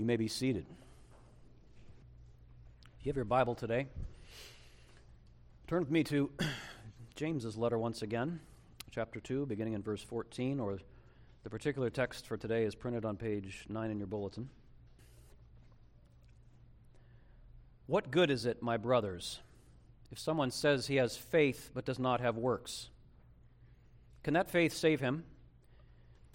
You may be seated. If you have your Bible today, turn with me to James's letter once again, chapter 2, beginning in verse 14, or the particular text for today is printed on page 9 in your bulletin. What good is it, my brothers, if someone says he has faith but does not have works? Can that faith save him?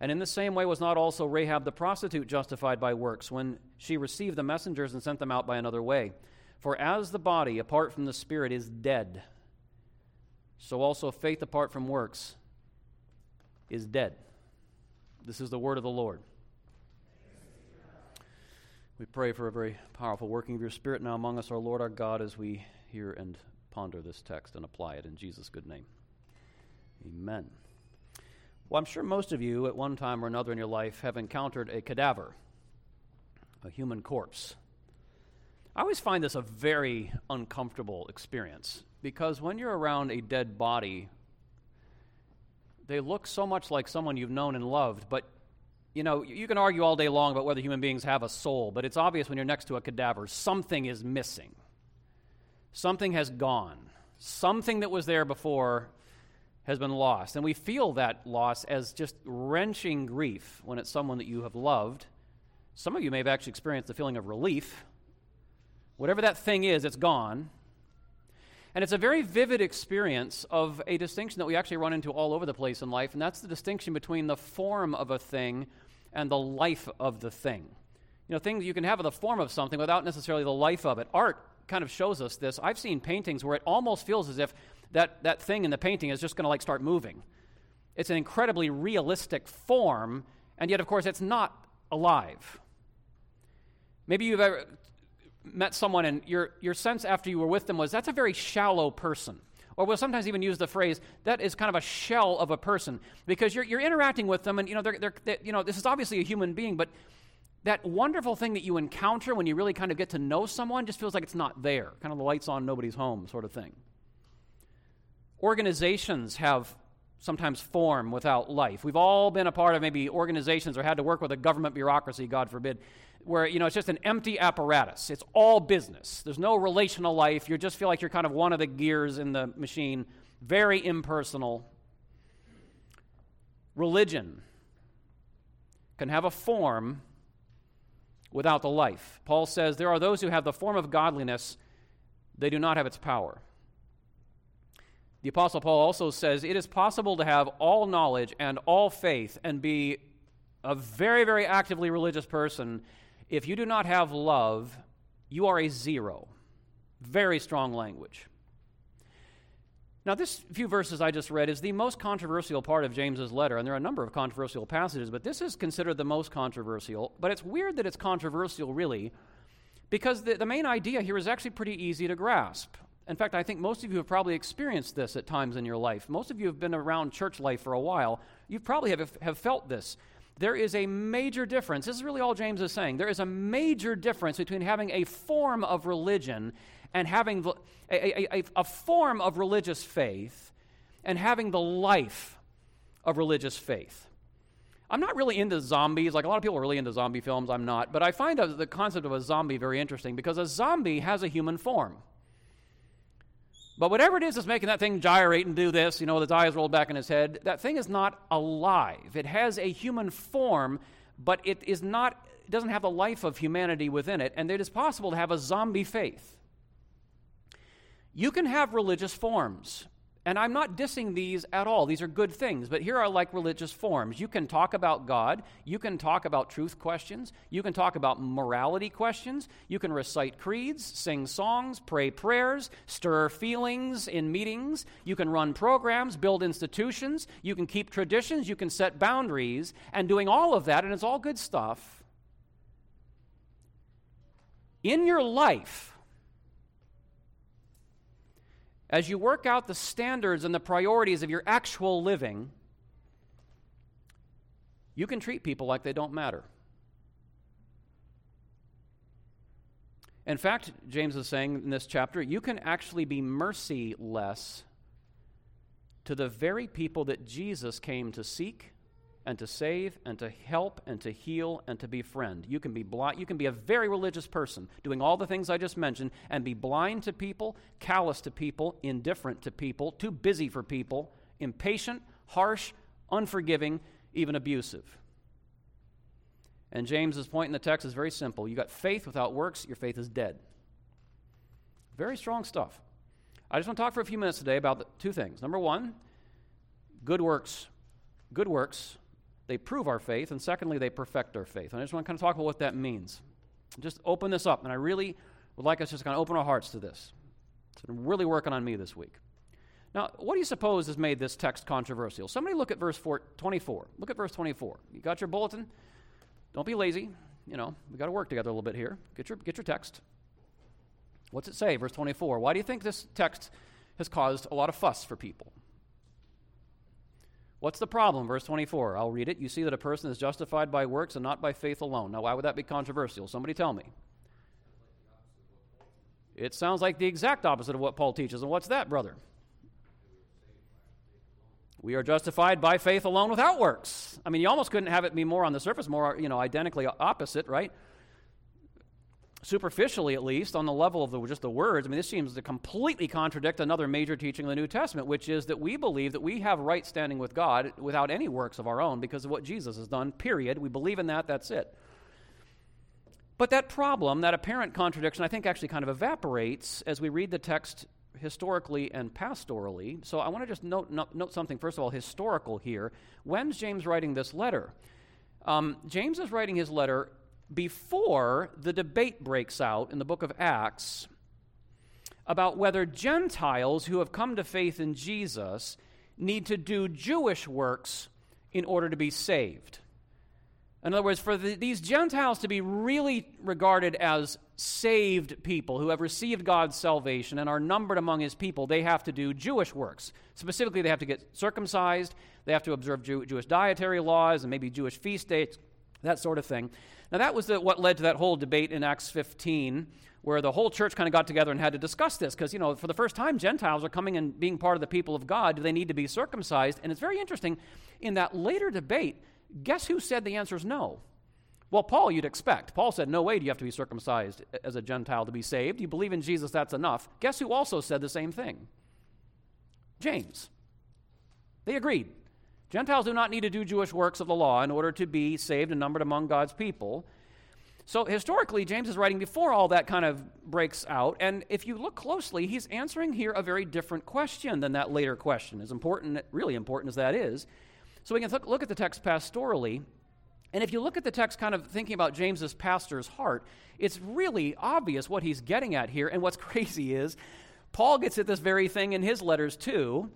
And in the same way, was not also Rahab the prostitute justified by works when she received the messengers and sent them out by another way? For as the body apart from the spirit is dead, so also faith apart from works is dead. This is the word of the Lord. We pray for a very powerful working of your Spirit now among us, our Lord, our God, as we hear and ponder this text and apply it in Jesus' good name. Amen. Well, I'm sure most of you, at one time or another in your life, have encountered a cadaver, a human corpse. I always find this a very uncomfortable experience because when you're around a dead body, they look so much like someone you've known and loved, but you know, you can argue all day long about whether human beings have a soul, but it's obvious when you're next to a cadaver, something is missing. Something has gone. Something that was there before has been lost. And we feel that loss as just wrenching grief when it's someone that you have loved. Some of you may have actually experienced the feeling of relief. Whatever that thing is, it's gone. And it's a very vivid experience of a distinction that we actually run into all over the place in life, and that's the distinction between the form of a thing and the life of the thing. You know, things you can have the form of something without necessarily the life of it. Art kind of shows us this. I've seen paintings where it almost feels as if that, that thing in the painting is just going to like start moving. It's an incredibly realistic form, and yet, of course, it's not alive. Maybe you've ever met someone and your, your sense after you were with them was that's a very shallow person. Or we'll sometimes even use the phrase, that is kind of a shell of a person. Because you're, you're interacting with them, and you know, they're, they're, they, you know, this is obviously a human being, but that wonderful thing that you encounter when you really kind of get to know someone just feels like it's not there. Kind of the lights on, nobody's home sort of thing. Organizations have sometimes form without life. We've all been a part of maybe organizations or had to work with a government bureaucracy, God forbid, where you know it's just an empty apparatus. It's all business. There's no relational life. You just feel like you're kind of one of the gears in the machine. Very impersonal. Religion can have a form without the life. Paul says there are those who have the form of godliness, they do not have its power. The Apostle Paul also says it is possible to have all knowledge and all faith and be a very, very actively religious person. If you do not have love, you are a zero. Very strong language. Now, this few verses I just read is the most controversial part of James's letter, and there are a number of controversial passages, but this is considered the most controversial. But it's weird that it's controversial, really, because the, the main idea here is actually pretty easy to grasp. In fact, I think most of you have probably experienced this at times in your life. Most of you have been around church life for a while. You probably have, have felt this. There is a major difference. This is really all James is saying. There is a major difference between having a form of religion and having a, a, a form of religious faith and having the life of religious faith. I'm not really into zombies. Like a lot of people are really into zombie films. I'm not. But I find the concept of a zombie very interesting because a zombie has a human form. But whatever it is that's making that thing gyrate and do this, you know, with its eyes rolled back in his head, that thing is not alive. It has a human form, but it is not it doesn't have the life of humanity within it, and it is possible to have a zombie faith. You can have religious forms. And I'm not dissing these at all. These are good things. But here are like religious forms. You can talk about God. You can talk about truth questions. You can talk about morality questions. You can recite creeds, sing songs, pray prayers, stir feelings in meetings. You can run programs, build institutions. You can keep traditions. You can set boundaries. And doing all of that, and it's all good stuff. In your life, as you work out the standards and the priorities of your actual living, you can treat people like they don't matter. In fact, James is saying in this chapter, you can actually be merciless to the very people that Jesus came to seek and to save and to help and to heal and to befriend. You can be blind, you can be a very religious person doing all the things I just mentioned and be blind to people, callous to people, indifferent to people, too busy for people, impatient, harsh, unforgiving, even abusive. And James's point in the text is very simple. You got faith without works, your faith is dead. Very strong stuff. I just want to talk for a few minutes today about two things. Number one, good works. Good works they prove our faith, and secondly, they perfect our faith. And I just want to kind of talk about what that means. Just open this up, and I really would like us just kind of open our hearts to this. It's been really working on me this week. Now, what do you suppose has made this text controversial? Somebody look at verse 4, 24. Look at verse 24. You got your bulletin? Don't be lazy. You know, we got to work together a little bit here. Get your, get your text. What's it say? Verse 24. Why do you think this text has caused a lot of fuss for people? What's the problem? Verse 24. I'll read it. You see that a person is justified by works and not by faith alone. Now, why would that be controversial? Somebody tell me. It sounds like the exact opposite of what Paul teaches. And what's that, brother? We are justified by faith alone without works. I mean, you almost couldn't have it be more on the surface, more, you know, identically opposite, right? Superficially at least, on the level of the, just the words, I mean, this seems to completely contradict another major teaching of the New Testament, which is that we believe that we have right standing with God without any works of our own because of what Jesus has done, period. We believe in that, that's it. But that problem, that apparent contradiction, I think actually kind of evaporates as we read the text historically and pastorally. So I want to just note, note, note something, first of all, historical here. When's James writing this letter? Um, James is writing his letter before the debate breaks out in the book of Acts about whether Gentiles who have come to faith in Jesus need to do Jewish works in order to be saved. In other words, for the, these Gentiles to be really regarded as saved people who have received God's salvation and are numbered among his people, they have to do Jewish works. Specifically, they have to get circumcised, they have to observe Jew, Jewish dietary laws and maybe Jewish feast dates, that sort of thing. Now, that was the, what led to that whole debate in Acts 15, where the whole church kind of got together and had to discuss this, because, you know, for the first time, Gentiles are coming and being part of the people of God. Do they need to be circumcised? And it's very interesting. In that later debate, guess who said the answer is no? Well, Paul, you'd expect. Paul said, No way do you have to be circumcised as a Gentile to be saved. You believe in Jesus, that's enough. Guess who also said the same thing? James. They agreed. Gentiles do not need to do Jewish works of the law in order to be saved and numbered among God's people. So, historically, James is writing before all that kind of breaks out. And if you look closely, he's answering here a very different question than that later question, as important, really important as that is. So, we can th- look at the text pastorally. And if you look at the text kind of thinking about James's pastor's heart, it's really obvious what he's getting at here. And what's crazy is, Paul gets at this very thing in his letters too.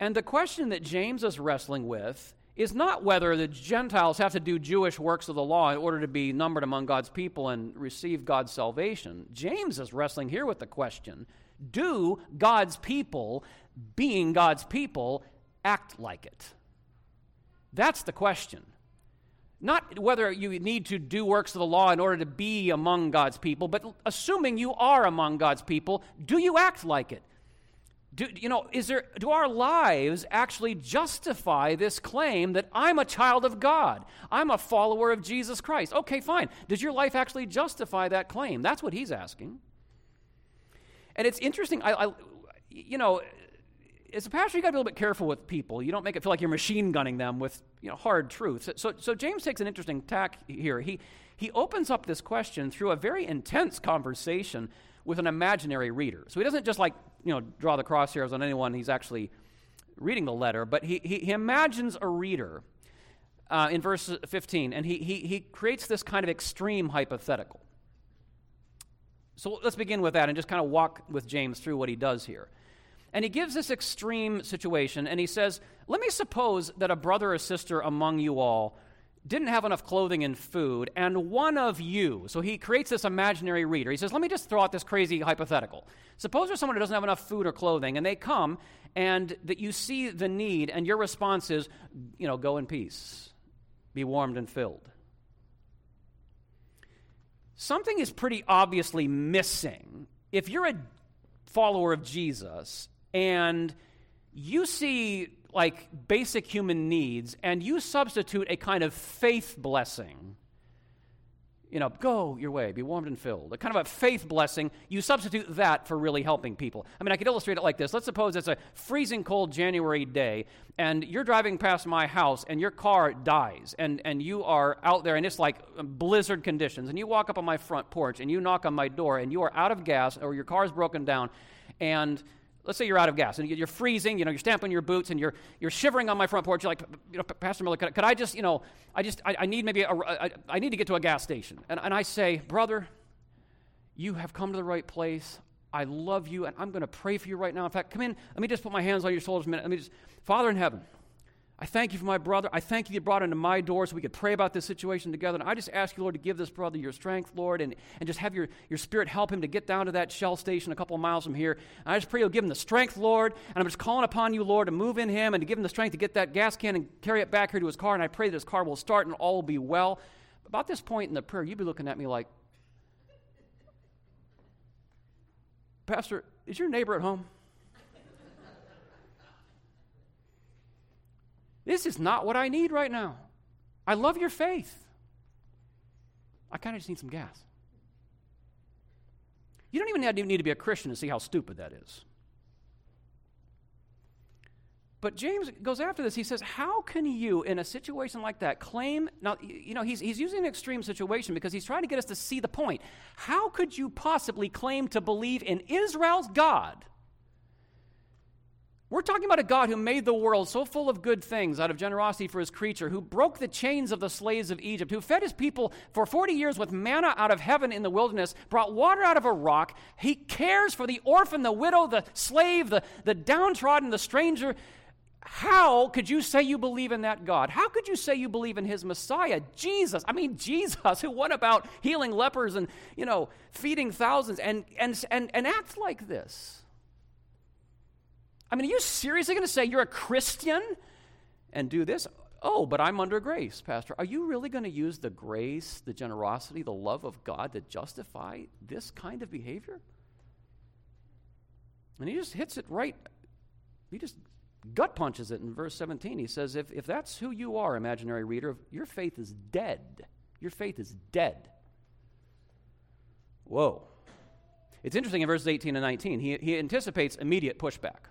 And the question that James is wrestling with is not whether the Gentiles have to do Jewish works of the law in order to be numbered among God's people and receive God's salvation. James is wrestling here with the question do God's people, being God's people, act like it? That's the question. Not whether you need to do works of the law in order to be among God's people, but assuming you are among God's people, do you act like it? Do, you know, is there, do our lives actually justify this claim that I'm a child of God? I'm a follower of Jesus Christ. Okay, fine. Does your life actually justify that claim? That's what he's asking. And it's interesting. I, I you know, as a pastor, you got to be a little bit careful with people. You don't make it feel like you're machine gunning them with you know hard truths. So, so James takes an interesting tack here. He he opens up this question through a very intense conversation with an imaginary reader. So he doesn't just like, you know, draw the crosshairs on anyone he's actually reading the letter, but he, he, he imagines a reader uh, in verse 15, and he, he, he creates this kind of extreme hypothetical. So let's begin with that and just kind of walk with James through what he does here. And he gives this extreme situation, and he says, Let me suppose that a brother or sister among you all didn't have enough clothing and food, and one of you, so he creates this imaginary reader. He says, Let me just throw out this crazy hypothetical. Suppose there's someone who doesn't have enough food or clothing, and they come, and that you see the need, and your response is, You know, go in peace be warmed and filled. Something is pretty obviously missing. If you're a follower of Jesus and you see like basic human needs and you substitute a kind of faith blessing you know, go your way, be warmed and filled. A kind of a faith blessing, you substitute that for really helping people. I mean, I could illustrate it like this. Let's suppose it's a freezing cold January day, and you're driving past my house, and your car dies, and, and you are out there, and it's like blizzard conditions, and you walk up on my front porch, and you knock on my door, and you are out of gas, or your car's broken down, and let's say you're out of gas and you're freezing, you know, you're stamping your boots and you're, you're shivering on my front porch. You're like, you know, Pastor Miller, could, could I just, you know, I just, I, I need maybe, a, I, I need to get to a gas station. And, and I say, brother, you have come to the right place. I love you and I'm going to pray for you right now. In fact, come in, let me just put my hands on your shoulders a minute. Let me just, Father in heaven, I thank you for my brother. I thank you you brought into my door so we could pray about this situation together. And I just ask you, Lord, to give this brother your strength, Lord, and, and just have your, your spirit help him to get down to that Shell station a couple of miles from here. And I just pray you'll give him the strength, Lord. And I'm just calling upon you, Lord, to move in him and to give him the strength to get that gas can and carry it back here to his car. And I pray that his car will start and all will be well. About this point in the prayer, you'd be looking at me like, Pastor, is your neighbor at home? This is not what I need right now. I love your faith. I kind of just need some gas. You don't even need to be a Christian to see how stupid that is. But James goes after this. He says, How can you, in a situation like that, claim? Now, you know, he's, he's using an extreme situation because he's trying to get us to see the point. How could you possibly claim to believe in Israel's God we're talking about a God who made the world so full of good things out of generosity for his creature, who broke the chains of the slaves of Egypt, who fed his people for 40 years with manna out of heaven in the wilderness, brought water out of a rock. He cares for the orphan, the widow, the slave, the, the downtrodden, the stranger. How could you say you believe in that God? How could you say you believe in his Messiah, Jesus? I mean, Jesus, who went about healing lepers and, you know, feeding thousands and, and, and, and acts like this. I mean, are you seriously going to say you're a Christian and do this? Oh, but I'm under grace, Pastor. Are you really going to use the grace, the generosity, the love of God to justify this kind of behavior? And he just hits it right. He just gut punches it in verse 17. He says, if, if that's who you are, imaginary reader, your faith is dead. Your faith is dead. Whoa. It's interesting in verses 18 and 19. He, he anticipates immediate pushback.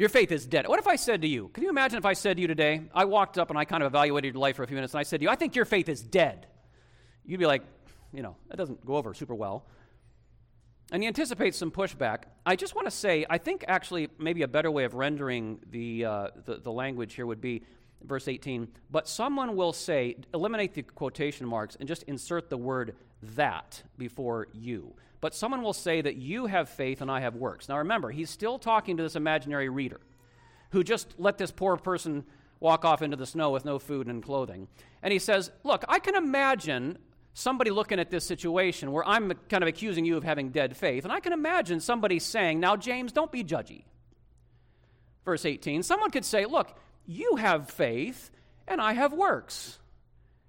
Your faith is dead. What if I said to you, can you imagine if I said to you today, I walked up and I kind of evaluated your life for a few minutes and I said to you, I think your faith is dead. You'd be like, you know, that doesn't go over super well. And he anticipates some pushback. I just want to say, I think actually maybe a better way of rendering the, uh, the, the language here would be verse 18. But someone will say, eliminate the quotation marks and just insert the word that before you. But someone will say that you have faith and I have works. Now remember, he's still talking to this imaginary reader who just let this poor person walk off into the snow with no food and clothing. And he says, Look, I can imagine somebody looking at this situation where I'm kind of accusing you of having dead faith. And I can imagine somebody saying, Now, James, don't be judgy. Verse 18, someone could say, Look, you have faith and I have works.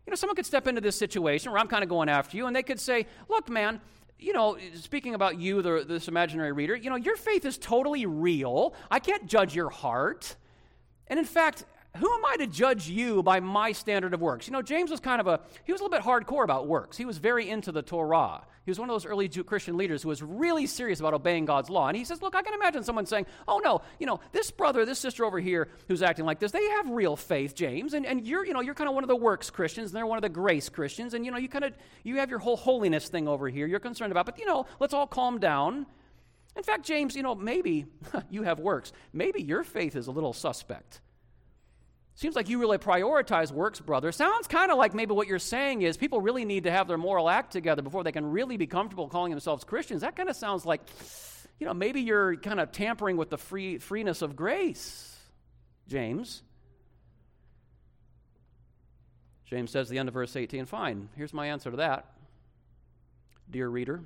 You know, someone could step into this situation where I'm kind of going after you, and they could say, Look, man, you know, speaking about you, the, this imaginary reader, you know, your faith is totally real. I can't judge your heart. And in fact, who am I to judge you by my standard of works? You know, James was kind of a, he was a little bit hardcore about works. He was very into the Torah. He was one of those early Jew Christian leaders who was really serious about obeying God's law. And he says, Look, I can imagine someone saying, Oh, no, you know, this brother, this sister over here who's acting like this, they have real faith, James. And, and you're, you know, you're kind of one of the works Christians, and they're one of the grace Christians. And, you know, you kind of, you have your whole holiness thing over here you're concerned about. But, you know, let's all calm down. In fact, James, you know, maybe you have works. Maybe your faith is a little suspect. Seems like you really prioritize works, brother. Sounds kind of like maybe what you're saying is people really need to have their moral act together before they can really be comfortable calling themselves Christians. That kind of sounds like, you know, maybe you're kind of tampering with the free, freeness of grace, James. James says the end of verse 18, fine, here's my answer to that. Dear reader,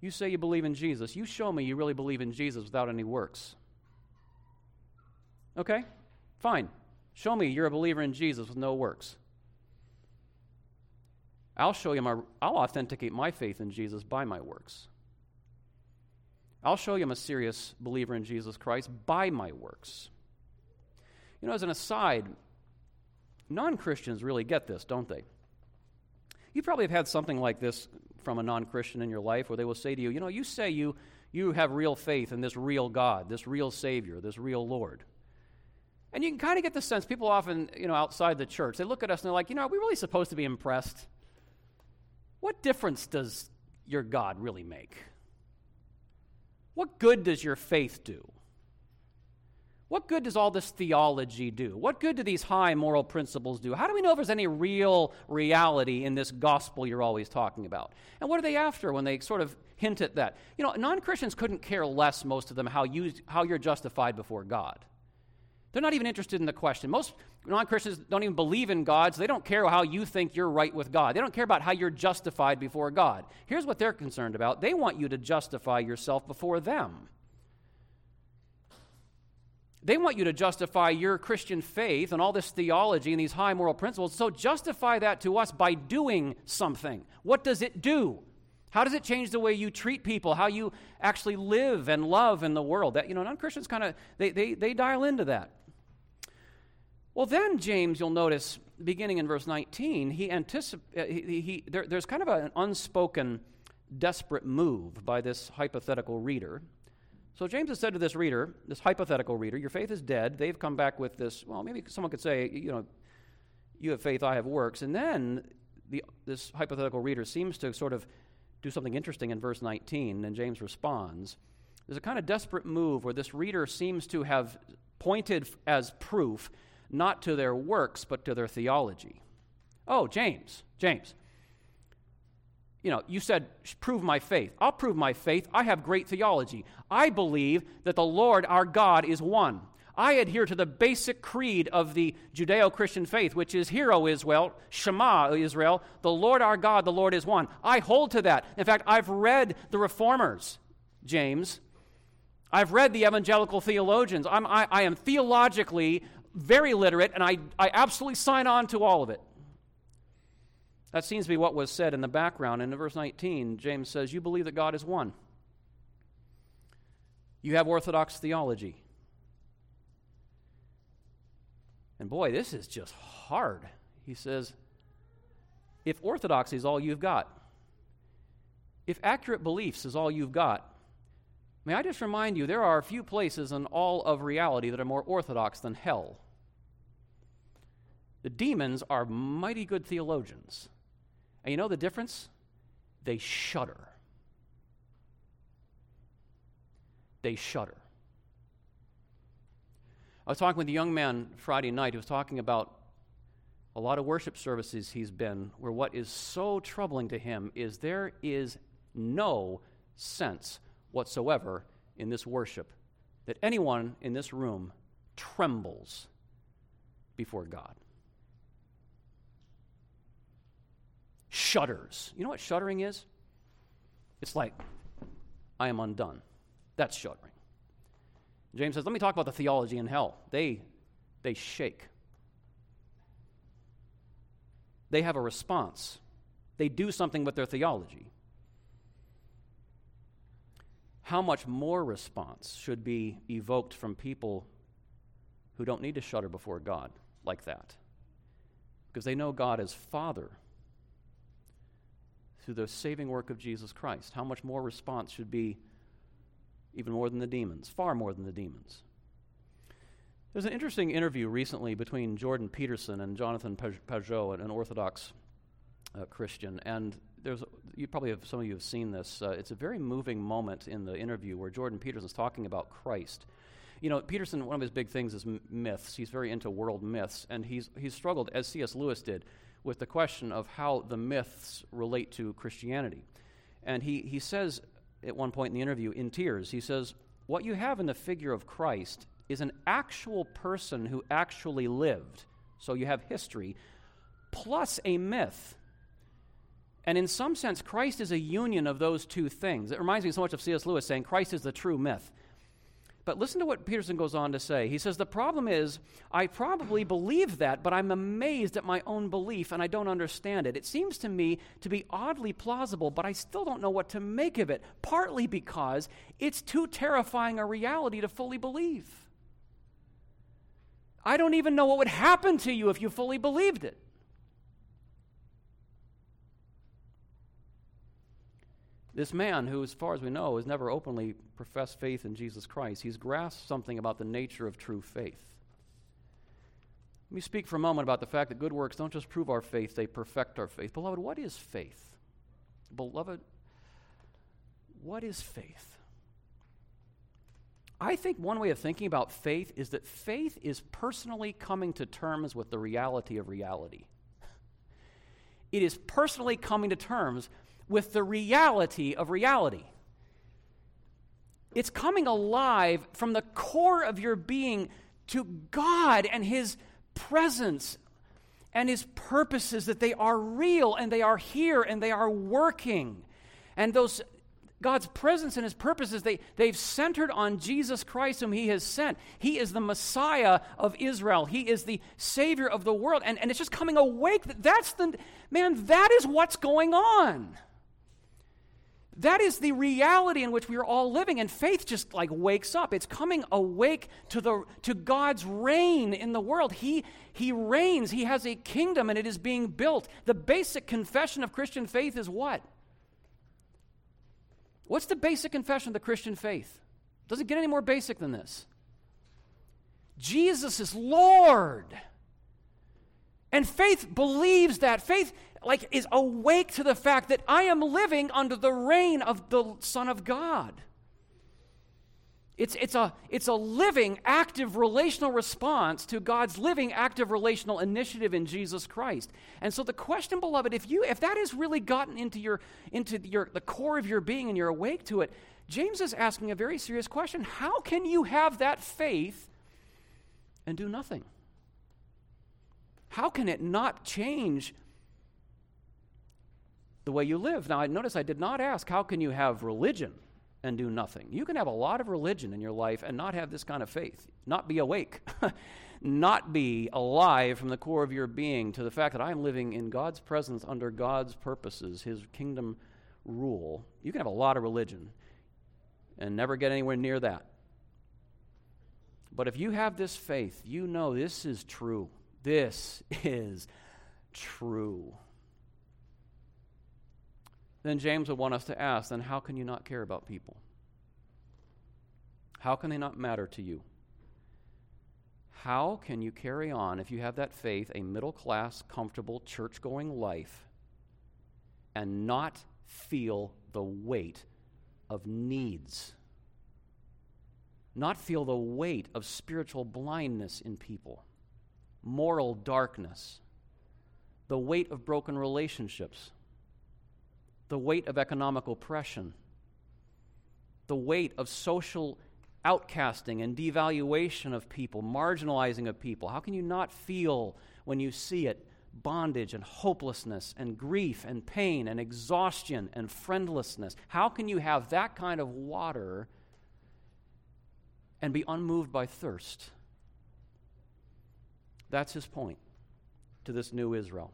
you say you believe in Jesus. You show me you really believe in Jesus without any works. Okay, fine. Show me you're a believer in Jesus with no works. I'll show you my, I'll authenticate my faith in Jesus by my works. I'll show you I'm a serious believer in Jesus Christ by my works. You know, as an aside, non Christians really get this, don't they? You probably have had something like this from a non Christian in your life where they will say to you, You know, you say you, you have real faith in this real God, this real Savior, this real Lord. And you can kind of get the sense, people often, you know, outside the church, they look at us and they're like, you know, are we really supposed to be impressed? What difference does your God really make? What good does your faith do? What good does all this theology do? What good do these high moral principles do? How do we know if there's any real reality in this gospel you're always talking about? And what are they after when they sort of hint at that? You know, non Christians couldn't care less, most of them, how, you, how you're justified before God. They're not even interested in the question. Most non Christians don't even believe in God, so they don't care how you think you're right with God. They don't care about how you're justified before God. Here's what they're concerned about they want you to justify yourself before them. They want you to justify your Christian faith and all this theology and these high moral principles. So justify that to us by doing something. What does it do? How does it change the way you treat people, how you actually live and love in the world? That, you know, non-Christians kind of, they, they, they dial into that. Well, then, James, you'll notice, beginning in verse 19, he anticip- uh, he, he, there, there's kind of an unspoken, desperate move by this hypothetical reader. So James has said to this reader, this hypothetical reader, your faith is dead. They've come back with this, well, maybe someone could say, you know, you have faith, I have works. And then the, this hypothetical reader seems to sort of do something interesting in verse 19, and James responds. There's a kind of desperate move where this reader seems to have pointed as proof not to their works, but to their theology. Oh, James, James. You know, you said, prove my faith. I'll prove my faith. I have great theology. I believe that the Lord our God is one. I adhere to the basic creed of the Judeo Christian faith, which is Hear, O Israel, Shema, Israel, the Lord our God, the Lord is one. I hold to that. In fact, I've read the reformers, James. I've read the evangelical theologians. I'm, I, I am theologically very literate, and I, I absolutely sign on to all of it. That seems to be what was said in the background. And in verse 19, James says, You believe that God is one. You have orthodox theology. And boy, this is just hard. He says, If orthodoxy is all you've got, if accurate beliefs is all you've got, may I just remind you there are a few places in all of reality that are more orthodox than hell. The demons are mighty good theologians. And you know the difference? They shudder. They shudder. I was talking with a young man Friday night who was talking about a lot of worship services he's been where what is so troubling to him is there is no sense whatsoever in this worship that anyone in this room trembles before God. Shudders. You know what shuddering is? It's like, I am undone. That's shuddering. James says, let me talk about the theology in hell. They, they shake. They have a response. They do something with their theology. How much more response should be evoked from people who don't need to shudder before God like that because they know God as Father through the saving work of Jesus Christ. How much more response should be even more than the demons, far more than the demons. There's an interesting interview recently between Jordan Peterson and Jonathan Pageau, an Orthodox uh, Christian, and there's you probably have some of you have seen this. Uh, it's a very moving moment in the interview where Jordan Peterson is talking about Christ. You know, Peterson, one of his big things is m- myths. He's very into world myths, and he's he's struggled, as C.S. Lewis did, with the question of how the myths relate to Christianity. And he, he says at one point in the interview, in tears, he says, What you have in the figure of Christ is an actual person who actually lived. So you have history, plus a myth. And in some sense, Christ is a union of those two things. It reminds me so much of C.S. Lewis saying Christ is the true myth. But listen to what Peterson goes on to say. He says, The problem is, I probably believe that, but I'm amazed at my own belief and I don't understand it. It seems to me to be oddly plausible, but I still don't know what to make of it, partly because it's too terrifying a reality to fully believe. I don't even know what would happen to you if you fully believed it. This man, who, as far as we know, has never openly professed faith in Jesus Christ, he's grasped something about the nature of true faith. Let me speak for a moment about the fact that good works don't just prove our faith, they perfect our faith. Beloved, what is faith? Beloved, what is faith? I think one way of thinking about faith is that faith is personally coming to terms with the reality of reality. It is personally coming to terms with the reality of reality. It's coming alive from the core of your being to God and His presence and His purposes, that they are real and they are here and they are working. And those God's presence and his purposes, they, they've centered on Jesus Christ, whom he has sent. He is the Messiah of Israel. He is the Savior of the world. And, and it's just coming awake. That's the, man, that is what's going on. That is the reality in which we are all living, and faith just like wakes up. It's coming awake to, the, to God's reign in the world. He, he reigns, He has a kingdom, and it is being built. The basic confession of Christian faith is what? What's the basic confession of the Christian faith? Does it get any more basic than this? Jesus is Lord. And faith believes that. Faith like is awake to the fact that I am living under the reign of the Son of God. It's, it's, a, it's a living, active, relational response to God's living, active, relational initiative in Jesus Christ. And so the question, beloved, if, you, if that has really gotten into, your, into your, the core of your being and you're awake to it, James is asking a very serious question. How can you have that faith and do nothing? How can it not change the way you live. Now, notice I did not ask, how can you have religion and do nothing? You can have a lot of religion in your life and not have this kind of faith, not be awake, not be alive from the core of your being to the fact that I'm living in God's presence under God's purposes, His kingdom rule. You can have a lot of religion and never get anywhere near that. But if you have this faith, you know this is true. This is true then James would want us to ask then how can you not care about people? How can they not matter to you? How can you carry on, if you have that faith, a middle class, comfortable, church going life and not feel the weight of needs? Not feel the weight of spiritual blindness in people, moral darkness, the weight of broken relationships the weight of economic oppression, the weight of social outcasting and devaluation of people, marginalizing of people. How can you not feel when you see it bondage and hopelessness and grief and pain and exhaustion and friendlessness? How can you have that kind of water and be unmoved by thirst? That's his point to this new Israel.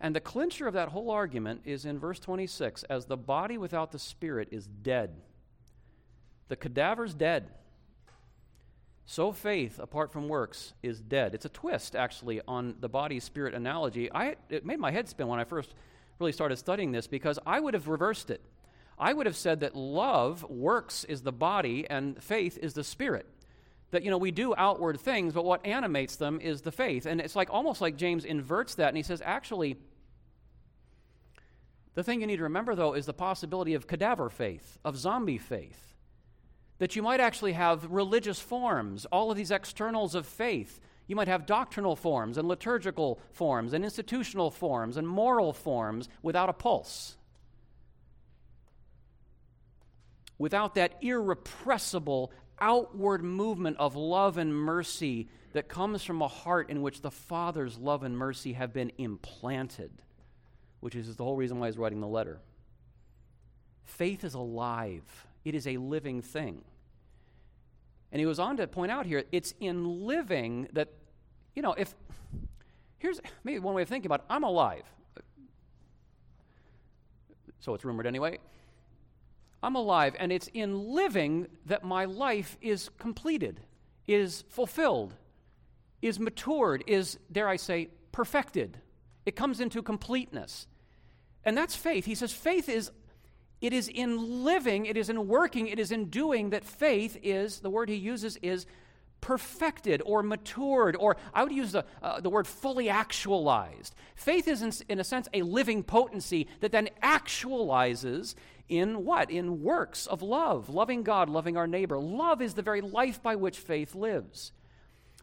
And the clincher of that whole argument is in verse 26 as the body without the spirit is dead. The cadaver's dead. So faith, apart from works, is dead. It's a twist, actually, on the body spirit analogy. I, it made my head spin when I first really started studying this because I would have reversed it. I would have said that love, works, is the body, and faith is the spirit. That, you know, we do outward things, but what animates them is the faith. And it's like almost like James inverts that, and he says, actually, the thing you need to remember, though, is the possibility of cadaver faith, of zombie faith. That you might actually have religious forms, all of these externals of faith. You might have doctrinal forms and liturgical forms and institutional forms and moral forms without a pulse. Without that irrepressible outward movement of love and mercy that comes from a heart in which the Father's love and mercy have been implanted which is the whole reason why he's writing the letter. Faith is alive, it is a living thing. And he goes on to point out here it's in living that, you know, if, here's maybe one way of thinking about it I'm alive. So it's rumored anyway. I'm alive, and it's in living that my life is completed, is fulfilled, is matured, is, dare I say, perfected. It comes into completeness. And that's faith. He says faith is it is in living, it is in working, it is in doing that faith is, the word he uses is perfected or matured, or I would use the, uh, the word fully actualized. Faith is, in, in a sense, a living potency that then actualizes in what? In works of love, loving God, loving our neighbor. Love is the very life by which faith lives.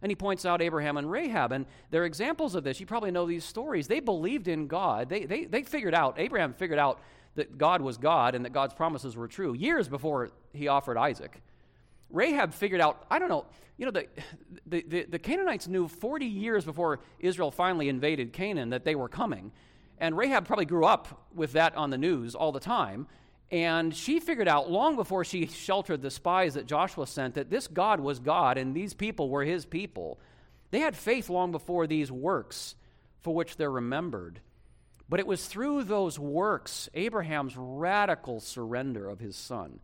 And he points out Abraham and Rahab, and they're examples of this. You probably know these stories. They believed in God. They, they, they figured out, Abraham figured out that God was God and that God's promises were true years before he offered Isaac. Rahab figured out, I don't know, you know, the, the, the, the Canaanites knew 40 years before Israel finally invaded Canaan that they were coming. And Rahab probably grew up with that on the news all the time. And she figured out long before she sheltered the spies that Joshua sent that this God was God and these people were his people. They had faith long before these works for which they're remembered. But it was through those works, Abraham's radical surrender of his son,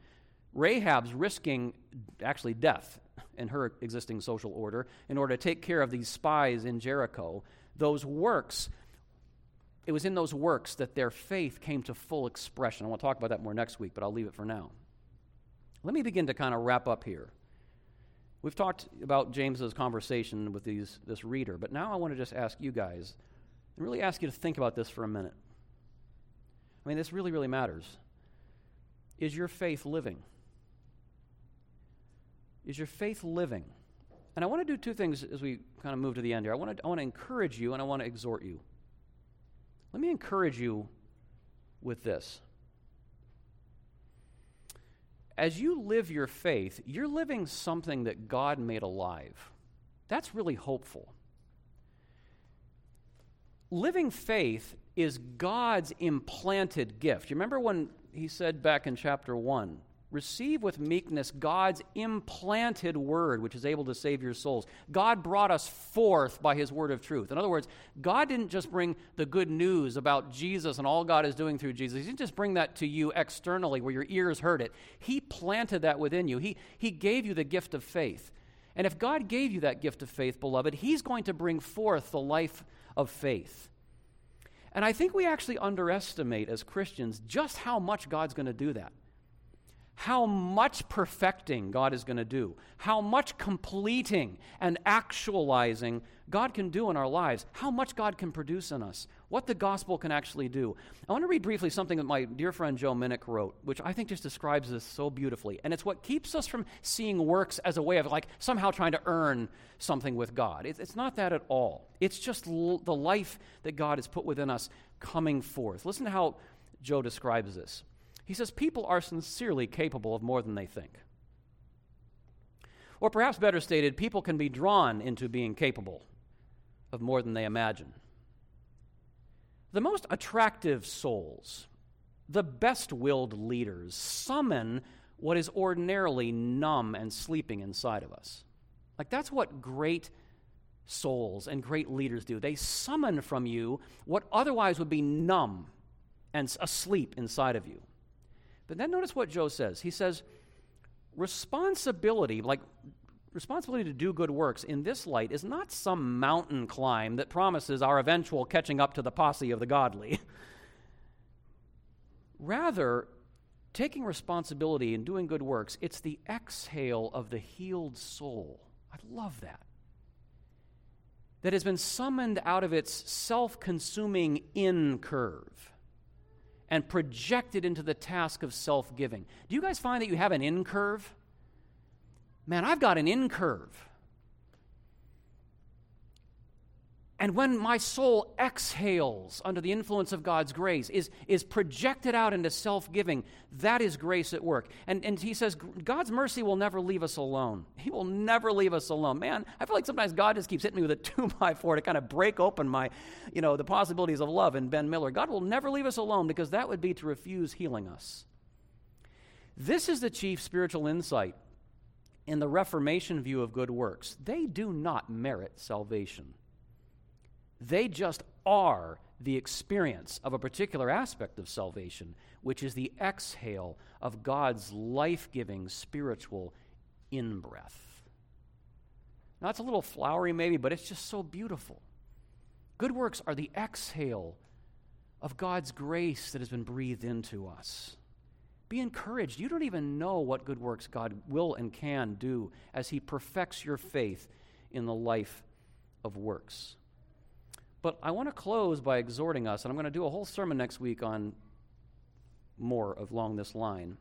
Rahab's risking actually death in her existing social order in order to take care of these spies in Jericho, those works it was in those works that their faith came to full expression. I want to talk about that more next week, but I'll leave it for now. Let me begin to kind of wrap up here. We've talked about James's conversation with these, this reader, but now I want to just ask you guys and really ask you to think about this for a minute. I mean, this really, really matters. Is your faith living? Is your faith living? And I want to do two things as we kind of move to the end here. I want to, I want to encourage you and I want to exhort you. Let me encourage you with this. As you live your faith, you're living something that God made alive. That's really hopeful. Living faith is God's implanted gift. You remember when he said back in chapter 1 Receive with meekness God's implanted word, which is able to save your souls. God brought us forth by his word of truth. In other words, God didn't just bring the good news about Jesus and all God is doing through Jesus. He didn't just bring that to you externally where your ears heard it. He planted that within you. He, he gave you the gift of faith. And if God gave you that gift of faith, beloved, He's going to bring forth the life of faith. And I think we actually underestimate as Christians just how much God's going to do that how much perfecting God is going to do, how much completing and actualizing God can do in our lives, how much God can produce in us, what the gospel can actually do. I want to read briefly something that my dear friend Joe Minnick wrote, which I think just describes this so beautifully. And it's what keeps us from seeing works as a way of like somehow trying to earn something with God. It's, not that at all. It's just the life that God has put within us coming forth. Listen to how Joe describes this. He says people are sincerely capable of more than they think. Or perhaps better stated, people can be drawn into being capable of more than they imagine. The most attractive souls, the best willed leaders, summon what is ordinarily numb and sleeping inside of us. Like, that's what great souls and great leaders do. They summon from you what otherwise would be numb and asleep inside of you. But then notice what Joe says. He says, responsibility, like responsibility to do good works in this light is not some mountain climb that promises our eventual catching up to the posse of the godly. Rather, taking responsibility and doing good works, it's the exhale of the healed soul. I love that. That has been summoned out of its self consuming in curve and projected into the task of self giving. Do you guys find that you have an in curve? Man, I've got an in curve. And when my soul exhales under the influence of God's grace, is, is projected out into self giving, that is grace at work. And, and he says, God's mercy will never leave us alone. He will never leave us alone. Man, I feel like sometimes God just keeps hitting me with a two by four to kind of break open my, you know, the possibilities of love in Ben Miller. God will never leave us alone because that would be to refuse healing us. This is the chief spiritual insight in the Reformation view of good works. They do not merit salvation. They just are the experience of a particular aspect of salvation, which is the exhale of God's life giving spiritual in breath. Now, it's a little flowery, maybe, but it's just so beautiful. Good works are the exhale of God's grace that has been breathed into us. Be encouraged. You don't even know what good works God will and can do as He perfects your faith in the life of works. But I want to close by exhorting us, and I'm going to do a whole sermon next week on more of along this line.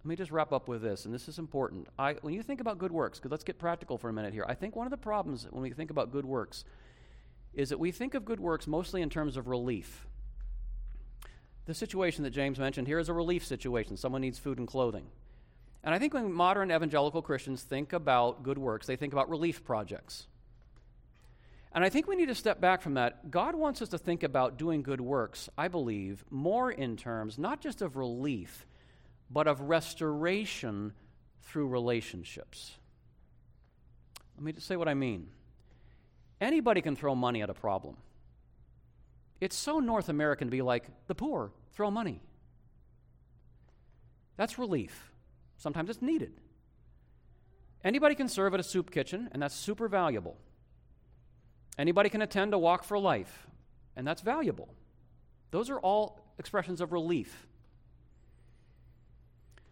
Let me just wrap up with this, and this is important. I, when you think about good works, because let's get practical for a minute here, I think one of the problems when we think about good works is that we think of good works mostly in terms of relief. The situation that James mentioned here is a relief situation. Someone needs food and clothing. And I think when modern evangelical Christians think about good works, they think about relief projects. And I think we need to step back from that. God wants us to think about doing good works, I believe, more in terms not just of relief, but of restoration through relationships. Let me just say what I mean. Anybody can throw money at a problem. It's so North American to be like, the poor, throw money. That's relief. Sometimes it's needed. Anybody can serve at a soup kitchen, and that's super valuable. Anybody can attend a walk for life, and that's valuable. Those are all expressions of relief.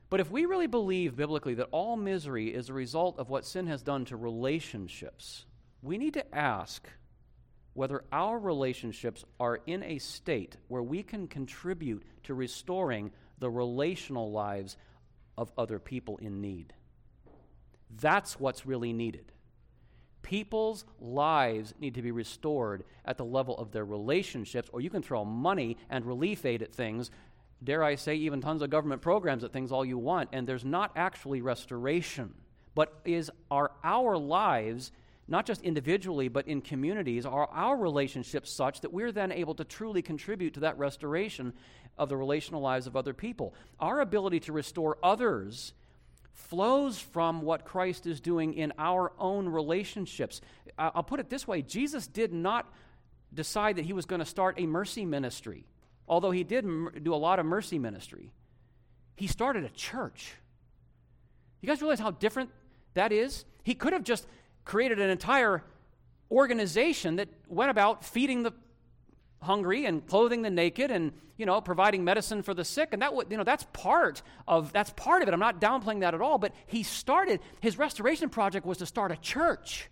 But if we really believe biblically that all misery is a result of what sin has done to relationships, we need to ask whether our relationships are in a state where we can contribute to restoring the relational lives of other people in need. That's what's really needed. People's lives need to be restored at the level of their relationships, or you can throw money and relief aid at things, dare I say, even tons of government programs at things all you want, and there's not actually restoration. But is are our lives, not just individually, but in communities, are our relationships such that we're then able to truly contribute to that restoration of the relational lives of other people? Our ability to restore others flows from what Christ is doing in our own relationships. I'll put it this way Jesus did not decide that he was going to start a mercy ministry, although he did do a lot of mercy ministry. He started a church. You guys realize how different that is? He could have just created an entire organization that went about feeding the hungry and clothing the naked and you know providing medicine for the sick. And that would you know that's part of that's part of it. I'm not downplaying that at all. But he started his restoration project was to start a church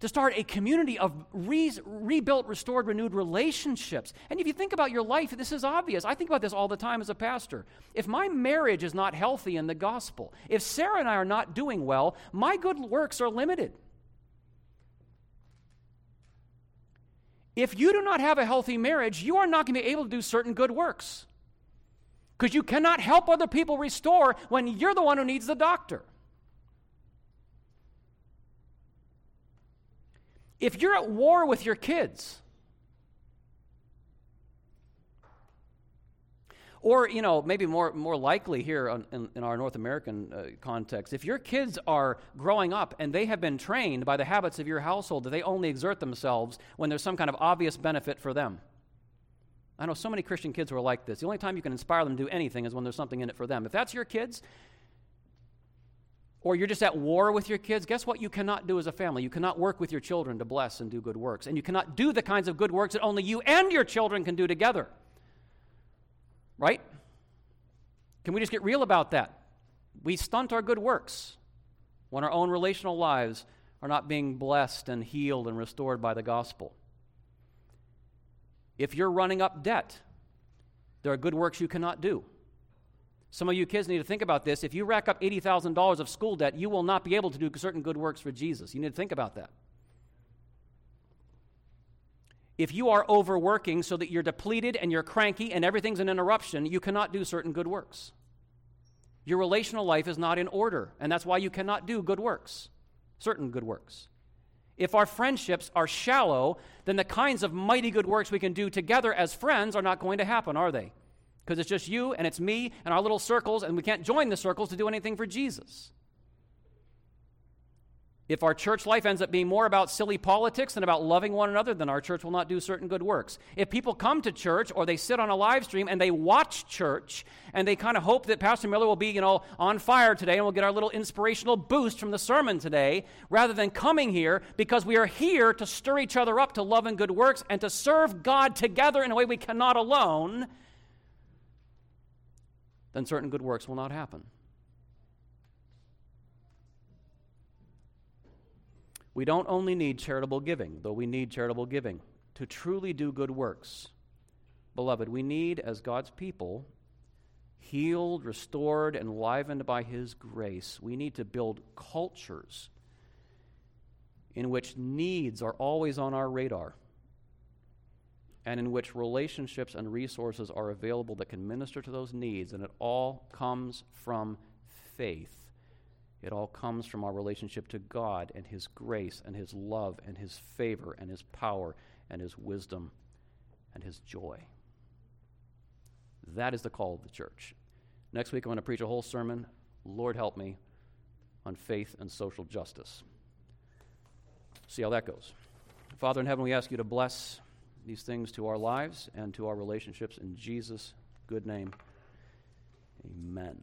to start a community of re- rebuilt restored renewed relationships. And if you think about your life this is obvious. I think about this all the time as a pastor. If my marriage is not healthy in the gospel if sarah and i are not doing well my good works are limited If you do not have a healthy marriage, you are not going to be able to do certain good works. Because you cannot help other people restore when you're the one who needs the doctor. If you're at war with your kids, Or, you know, maybe more, more likely here on, in, in, our North American uh, context, if your kids are growing up and they have been trained by the habits of your household that they only exert themselves when there's some kind of obvious benefit for them. I know so many Christian kids who are like this. The only time you can inspire them to do anything is when there's something in it for them. If that's your kids, or you're just at war with your kids, guess what you cannot do as a family? You cannot work with your children to bless and do good works. And you cannot do the kinds of good works that only you and your children can do together. Right? Can we just get real about that? We stunt our good works when our own relational lives are not being blessed and healed and restored by the gospel. If you're running up debt, there are good works you cannot do. Some of you kids need to think about this. If you rack up $80,000 of school debt, you will not be able to do certain good works for Jesus. You need to think about that. If you are overworking so that you're depleted and you're cranky and everything's an interruption, you cannot do certain good works. Your relational life is not in order, and that's why you cannot do good works, certain good works. If our friendships are shallow, then the kinds of mighty good works we can do together as friends are not going to happen, are they? because it's just you and it's me and our little circles, and we can't join the circles to do anything for Jesus. If our church life ends up being more about silly politics than about loving one another, then our church will not do certain good works. If people come to church or they sit on a live stream and they watch church and they kind of hope that Pastor Miller will be, you know, on fire today and we'll get our little inspirational boost from the sermon today, rather than coming here because we are here to stir each other up to love and good works and to serve God together in a way we cannot alone, then certain good works will not happen. We don't only need charitable giving, though we need charitable giving, to truly do good works. Beloved, we need, as God's people, healed, restored, enlivened by His grace, we need to build cultures in which needs are always on our radar and in which relationships and resources are available that can minister to those needs. And it all comes from faith. It all comes from our relationship to God and His grace and His love and His favor and His power and His wisdom and His joy. That is the call of the church. Next week, I'm going to preach a whole sermon, Lord help me, on faith and social justice. See how that goes. Father in heaven, we ask you to bless these things to our lives and to our relationships in Jesus' good name. Amen.